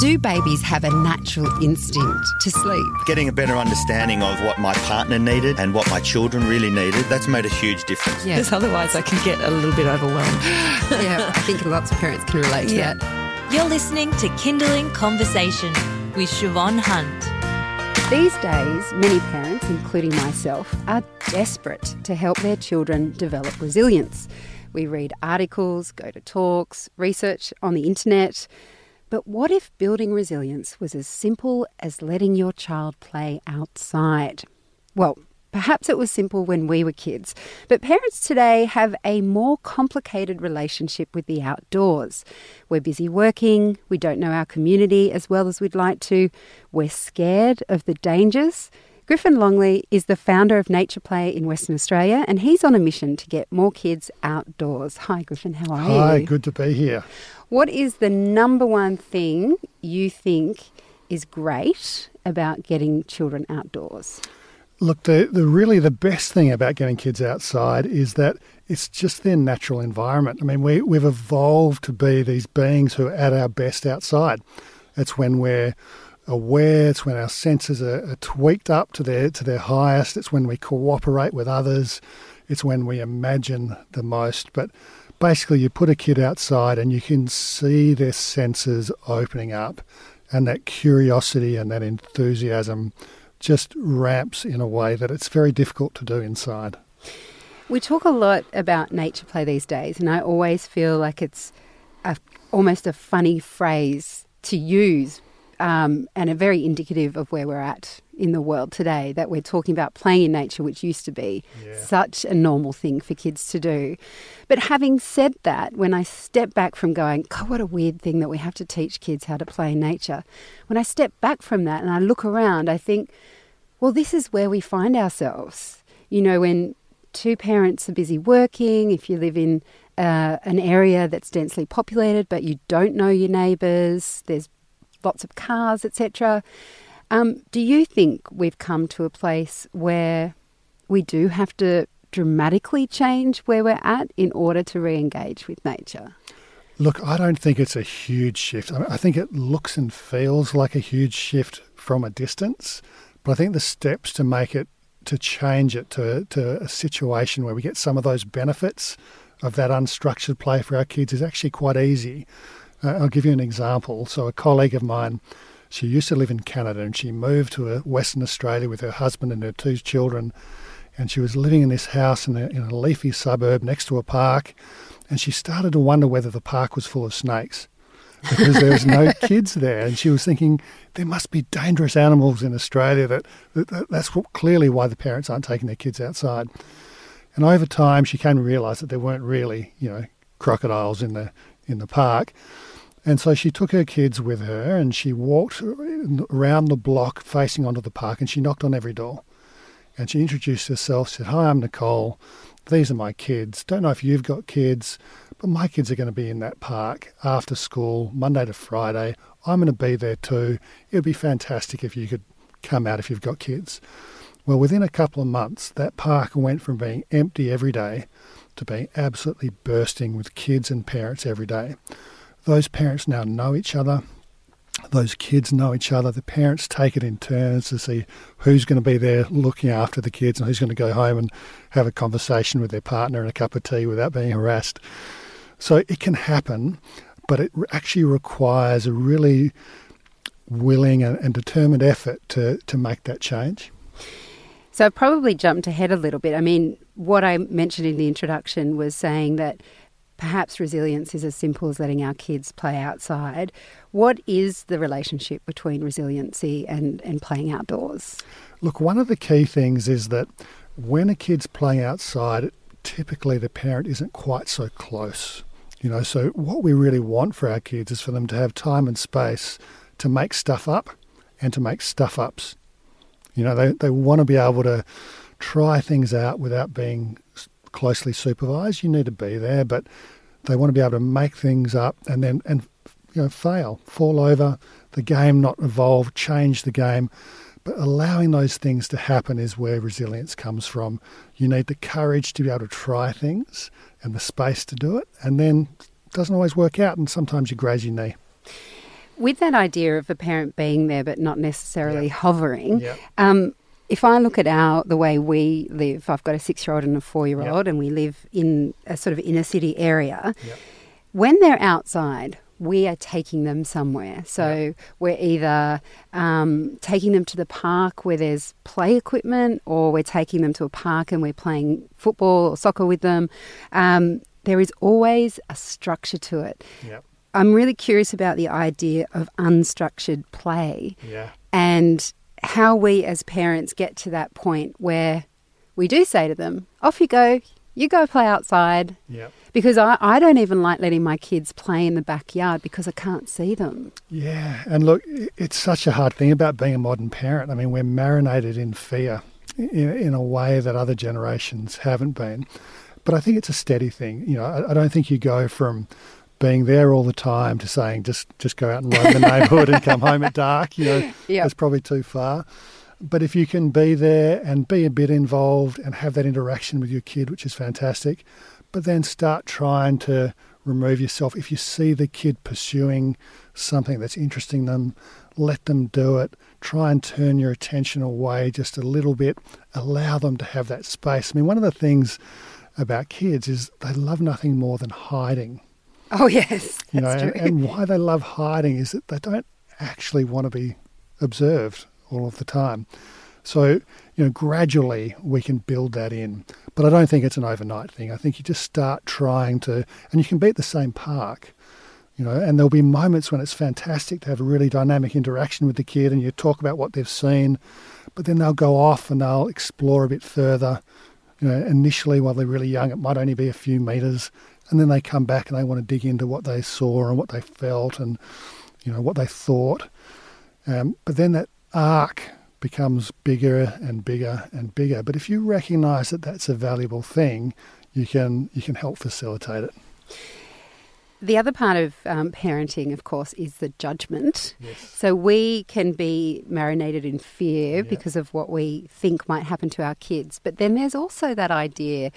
Do babies have a natural instinct to sleep? Getting a better understanding of what my partner needed and what my children really needed, that's made a huge difference. Yeah. Because otherwise I can get a little bit overwhelmed. yeah, I think lots of parents can relate to yeah. that. You're listening to Kindling Conversation with Siobhan Hunt. These days, many parents, including myself, are desperate to help their children develop resilience. We read articles, go to talks, research on the internet. But what if building resilience was as simple as letting your child play outside? Well, Perhaps it was simple when we were kids, but parents today have a more complicated relationship with the outdoors. We're busy working, we don't know our community as well as we'd like to, we're scared of the dangers. Griffin Longley is the founder of Nature Play in Western Australia, and he's on a mission to get more kids outdoors. Hi, Griffin, how are Hi, you? Hi, good to be here. What is the number one thing you think is great about getting children outdoors? Look, the, the really the best thing about getting kids outside is that it's just their natural environment. I mean, we, we've evolved to be these beings who are at our best outside. It's when we're aware, it's when our senses are, are tweaked up to their to their highest, it's when we cooperate with others, it's when we imagine the most. But basically you put a kid outside and you can see their senses opening up and that curiosity and that enthusiasm just ramps in a way that it's very difficult to do inside. We talk a lot about nature play these days, and I always feel like it's a, almost a funny phrase to use um, and a very indicative of where we're at in the world today that we're talking about playing in nature, which used to be yeah. such a normal thing for kids to do. But having said that, when I step back from going, God, what a weird thing that we have to teach kids how to play in nature, when I step back from that and I look around, I think, well, this is where we find ourselves. You know, when two parents are busy working, if you live in uh, an area that's densely populated but you don't know your neighbours, there's lots of cars, etc. Um, do you think we've come to a place where we do have to dramatically change where we're at in order to re engage with nature? Look, I don't think it's a huge shift. I think it looks and feels like a huge shift from a distance, but I think the steps to make it, to change it to, to a situation where we get some of those benefits of that unstructured play for our kids is actually quite easy. Uh, I'll give you an example. So, a colleague of mine she used to live in Canada and she moved to Western Australia with her husband and her two children. And she was living in this house in a, in a leafy suburb next to a park. And she started to wonder whether the park was full of snakes because there was no kids there. And she was thinking, there must be dangerous animals in Australia. That, that That's what, clearly why the parents aren't taking their kids outside. And over time, she came to realise that there weren't really, you know, crocodiles in the in the park. And so she took her kids with her and she walked around the block facing onto the park and she knocked on every door. And she introduced herself, said, Hi, I'm Nicole. These are my kids. Don't know if you've got kids, but my kids are going to be in that park after school, Monday to Friday. I'm going to be there too. It would be fantastic if you could come out if you've got kids. Well, within a couple of months, that park went from being empty every day to being absolutely bursting with kids and parents every day. Those parents now know each other. Those kids know each other. The parents take it in turns to see who's going to be there looking after the kids and who's going to go home and have a conversation with their partner and a cup of tea without being harassed. So it can happen, but it actually requires a really willing and, determined effort to, to make that change. So I've probably jumped ahead a little bit. I mean, what I mentioned in the introduction was saying that perhaps resilience is as simple as letting our kids play outside. What is the relationship between resiliency and, and playing outdoors? Look, one of the key things is that when a kid's playing outside, typically the parent isn't quite so close. You know, so what we really want for our kids is for them to have time and space to make stuff up and to make stuff ups. You know, they, they want to be able to try things out without being closely supervised. You need to be there, but they want to be able to make things up and then and you know fail, fall over, the game not evolve, change the game. But allowing those things to happen is where resilience comes from. You need the courage to be able to try things and the space to do it, and then it doesn't always work out, and sometimes you graze your knee. with that idea of a parent being there but not necessarily Yeah. hovering, Yep. um, if I look at our the way we live, I've got a six-year-old and a four-year-old, and we live in a sort of inner city area. Yep. When they're outside, we are taking them somewhere. So we're either um, taking them to the park where there's play equipment, or we're taking them to a park and we're playing football or soccer with them. Um, there is always a structure to it. Yep. I'm really curious about the idea of unstructured play Yeah. and how we as parents get to that point where we do say to them, off you go, you go play outside. Because I, I don't even like letting my kids play in the backyard because I can't see them. Yeah, and look, it's such a hard thing about being a modern parent. I mean, we're marinated in fear in, in a way that other generations haven't been. But I think it's a steady thing. You know, I, I don't think you go from being there all the time to saying just just go out and roam the neighbourhood and come home at dark. You know, Yeah. that's probably too far. But if you can be there and be a bit involved and have that interaction with your kid, which is fantastic, but then start trying to remove yourself. If you see the kid pursuing something that's interesting them, let them do it. Try and turn your attention away just a little bit. Allow them to have that space. I mean, one of the things about kids is they love nothing more than hiding. Oh, yes. You know, and, and why they love hiding is that they don't actually want to be observed all of the time. So, you know, gradually we can build that in. But I don't think it's an overnight thing. I think you just start trying to, and you can be at the same park, you know, and there'll be moments when it's fantastic to have a really dynamic interaction with the kid and you talk about what they've seen, but then they'll go off and they'll explore a bit further. You know, initially while they're really young, it might only be a few meters, and then they come back and they want to dig into what they saw and what they felt and, you know, what they thought. Um, but then that arc becomes bigger and bigger and bigger. But if you recognise that that's a valuable thing, you can you can help facilitate it. The other part of um, parenting, of course, is the judgment. Yes. So we can be marinated in fear Yeah. because of what we think might happen to our kids. But then there's also that idea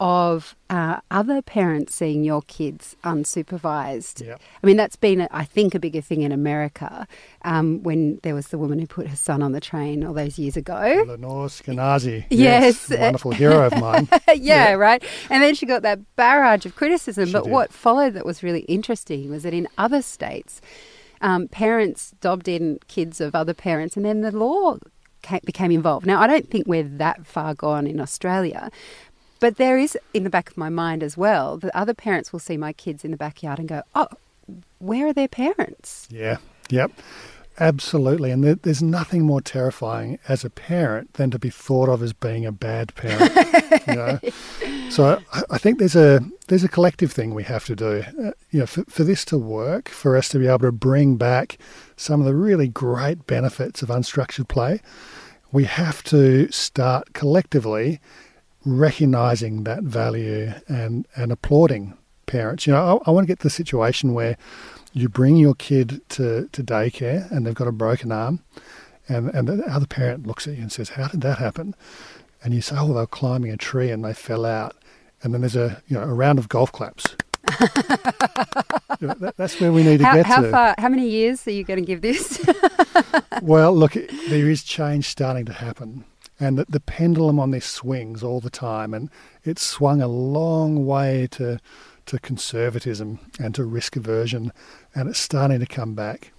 of uh, other parents seeing your kids unsupervised. Yep. I mean, that's been, I think, a bigger thing in America um, when there was the woman who put her son on the train all those years ago. Lenore Skenazy. Yes. a wonderful hero of mine. yeah, right. And then she got that barrage of criticism. She but did. what followed that was really interesting was that in other states, um, parents dobbed in kids of other parents, and then the law became involved. Now, I don't think we're that far gone in Australia. But there is in the back of my mind as well that other parents will see my kids in the backyard and go, "Oh, where are their parents?" Yeah, yep, absolutely. And there, there's nothing more terrifying as a parent than to be thought of as being a bad parent. you know, so I, I think there's a there's a collective thing we have to do. Uh, you know, for, for this to work, for us to be able to bring back some of the really great benefits of unstructured play, we have to start collectively recognizing that value and and applauding parents. You know, I, I want to get to the situation where you bring your kid to, to daycare and they've got a broken arm, and, and the other parent looks at you and says, How did that happen? And you say, Oh, they were climbing a tree and they fell out. And then there's a you know a round of golf claps. You know, that, that's where we need to How, get how to. far? How many years are you going to give this? Well, look, there is change starting to happen. And the, the pendulum on this swings all the time. And it's swung a long way to, to conservatism and to risk aversion. And it's starting to come back.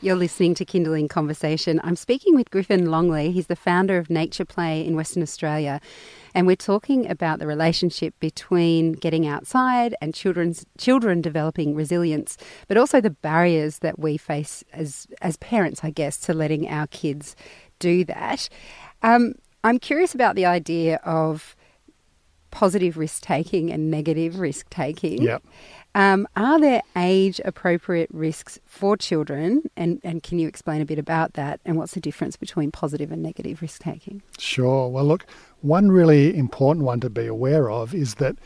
You're listening to Kindling Conversation. I'm speaking with Griffin Longley. He's the founder of Nature Play in Western Australia. And we're talking about the relationship between getting outside and children's children developing resilience, but also the barriers that we face as as parents, I guess, to letting our kids do that. Um, I'm curious about the idea of positive risk taking and negative risk taking. Yep. Um, are there age appropriate risks for children? And, and can you explain a bit about that? And what's the difference between positive and negative risk taking? Sure. Well, look, one really important one to be aware of is that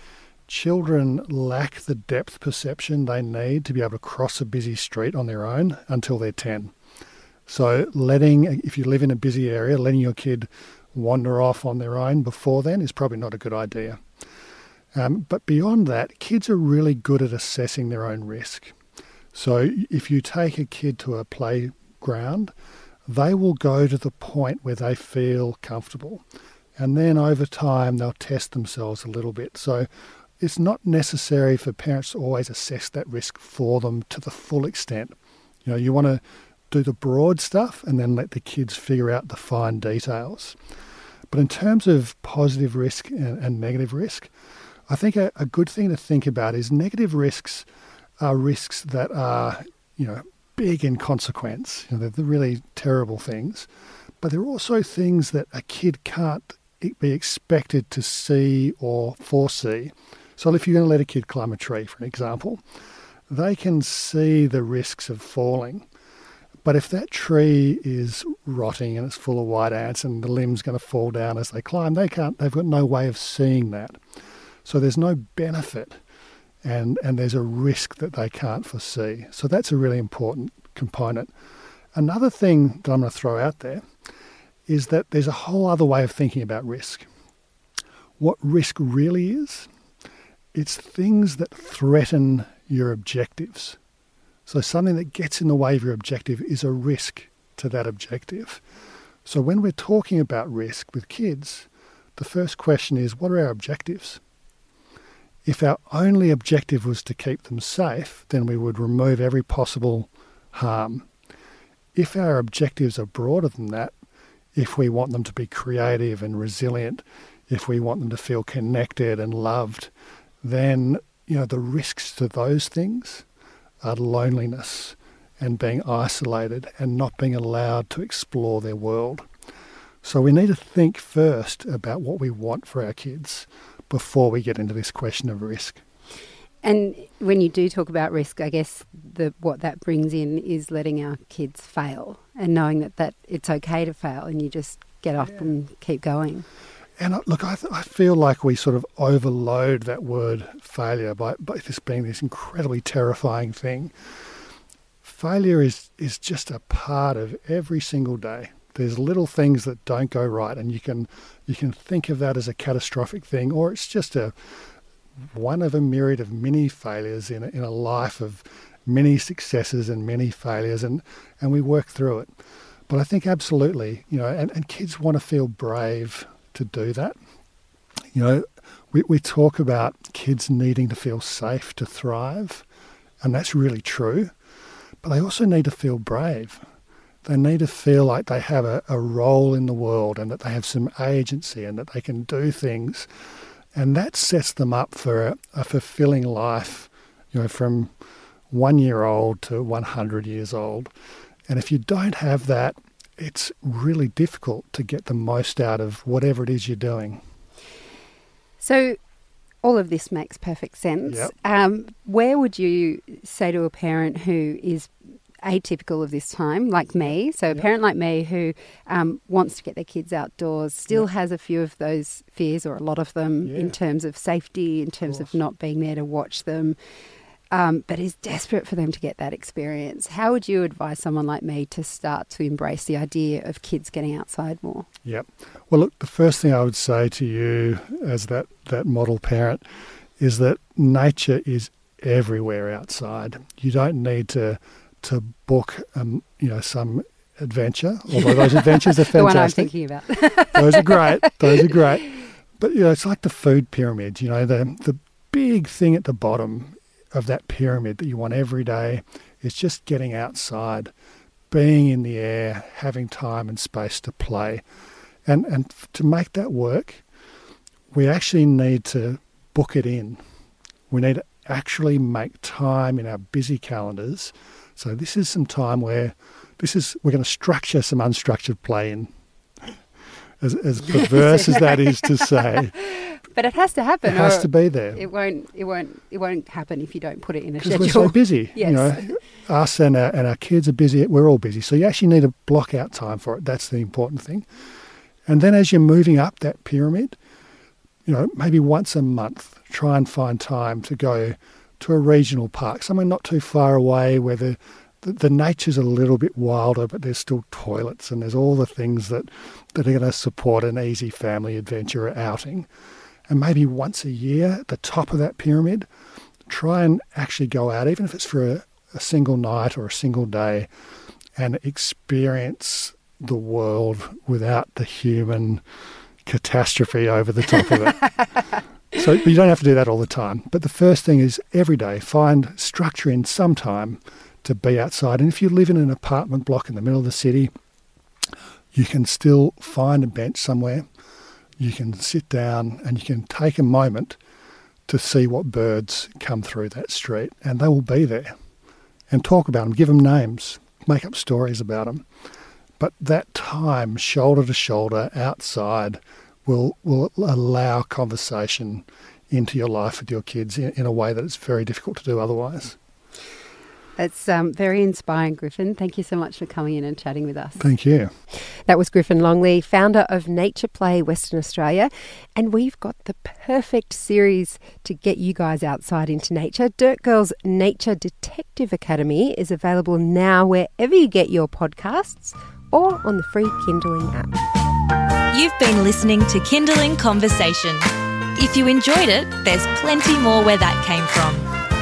children lack the depth perception they need to be able to cross a busy street on their own until they're 10. So, letting, if you live in a busy area, letting your kid wander off on their own before then is probably not a good idea. Um, but beyond that, kids are really good at assessing their own risk. So if you take a kid to a playground, they will go to the point where they feel comfortable. And then over time, they'll test themselves a little bit. So it's not necessary for parents to always assess that risk for them to the full extent. You know, you want to do the broad stuff and then let the kids figure out the fine details. But in terms of positive risk and, and negative risk, I think a, a, good thing to think about is negative risks are risks that are, you know, big in consequence. You know, they're the really terrible things. But they're also things that a kid can't be expected to see or foresee. So if you're going to let a kid climb a tree, for an example, they can see the risks of falling. But if that tree is rotting and it's full of white ants and the limb's going to fall down as they climb, they can't. They've got no way of seeing that. So there's no benefit, and and there's a risk that they can't foresee. So that's a really important component. Another thing that I'm going to throw out there is that there's a whole other way of thinking about risk. What risk really is, it's things that threaten your objectives. So something that gets in the way of your objective is a risk to that objective. So when we're talking about risk with kids, the first question is what are our objectives? If our only objective was to keep them safe, then we would remove every possible harm. If our objectives are broader than that, if we want them to be creative and resilient, if we want them to feel connected and loved, then you know the risks to those things are loneliness and being isolated and not being allowed to explore their world. So we need to think first about what we want for our kids before we get into this question of risk. And when you do talk about risk, I guess the, what that brings in is letting our kids fail and knowing that, that it's okay to fail and you just get up yeah. and keep going. And look, I, th- I feel like we sort of overload that word failure by, by this being this incredibly terrifying thing. Failure is, is just a part of every single day. There's little things that don't go right, and you can you can think of that as a catastrophic thing, or it's just a one of a myriad of many failures in a, in a life of many successes and many failures, and, and we work through it. But I think absolutely, you know, and, and kids want to feel brave to do that. You know, we, we talk about kids needing to feel safe to thrive, and that's really true. But they also need to feel brave. They need to feel like they have a, a role in the world and that they have some agency and that they can do things. And that sets them up for a, a fulfilling life, you know, from one year old to 100 years old. And if you don't have that, it's really difficult to get the most out of whatever it is you're doing. So, all of this makes perfect sense. Yep. Um, where would you say to a parent who is atypical of this time, like me, so a yep. parent like me who um, wants to get their kids outdoors, still yep. has a few of those fears or a lot of them yeah. in terms of safety, in terms of, of not being there to watch them um, but is desperate for them to get that experience. How would you advise someone like me to start to embrace the idea of kids getting outside more? Yep. Well, look, the first thing I would say to you as that, that model parent is that nature is everywhere outside. You don't need to to book um, you know some adventure, although those adventures are fantastic. the one I'm thinking about. those are great. Those are great. But you know, it's like the food pyramid. You know, the the big thing at the bottom of that pyramid that you want every day is just getting outside, being in the air, having time and space to play. And, and to make that work, we actually need to book it in. We need to actually make time in our busy calendars. So this is some time where this is we're going to structure some unstructured play in. As, as perverse as that is to say, but it has to happen. It has to be there. It won't. It won't. It won't happen if you don't put it in a schedule. Because we're so busy. yes. You know, us and our, and our kids are busy. We're all busy. So you actually need to block out time for it. That's the important thing. And then as you're moving up that pyramid, you know, maybe once a month, try and find time to go to a regional park, somewhere not too far away where the, the, the nature's a little bit wilder, but there's still toilets and there's all the things that, that are going to support an easy family adventure outing and maybe once a year at the top of that pyramid, try and actually go out, even if it's for a, a single night or a single day and experience the world without the human catastrophe over the top of it. so you don't have to do that all the time. But the first thing is every day find structure in some time to be outside. And if you live in an apartment block in the middle of the city, you can still find a bench somewhere. You can sit down and you can take a moment to see what birds come through that street, and they will be there. And talk about them, give them names, make up stories about them. But that time, shoulder to shoulder, outside, will will allow conversation into your life with your kids in, in a way that it's very difficult to do otherwise. It's um, very inspiring, Griffin. Thank you so much for coming in and chatting with us. Thank you. That was Griffin Longley, founder of Nature Play Western Australia. And we've got the perfect series to get you guys outside into nature. Dirt Girls Nature Detective Academy is available now wherever you get your podcasts or on the free Kindling app. You've been listening to Kindling Conversation. If you enjoyed it, there's plenty more where that came from.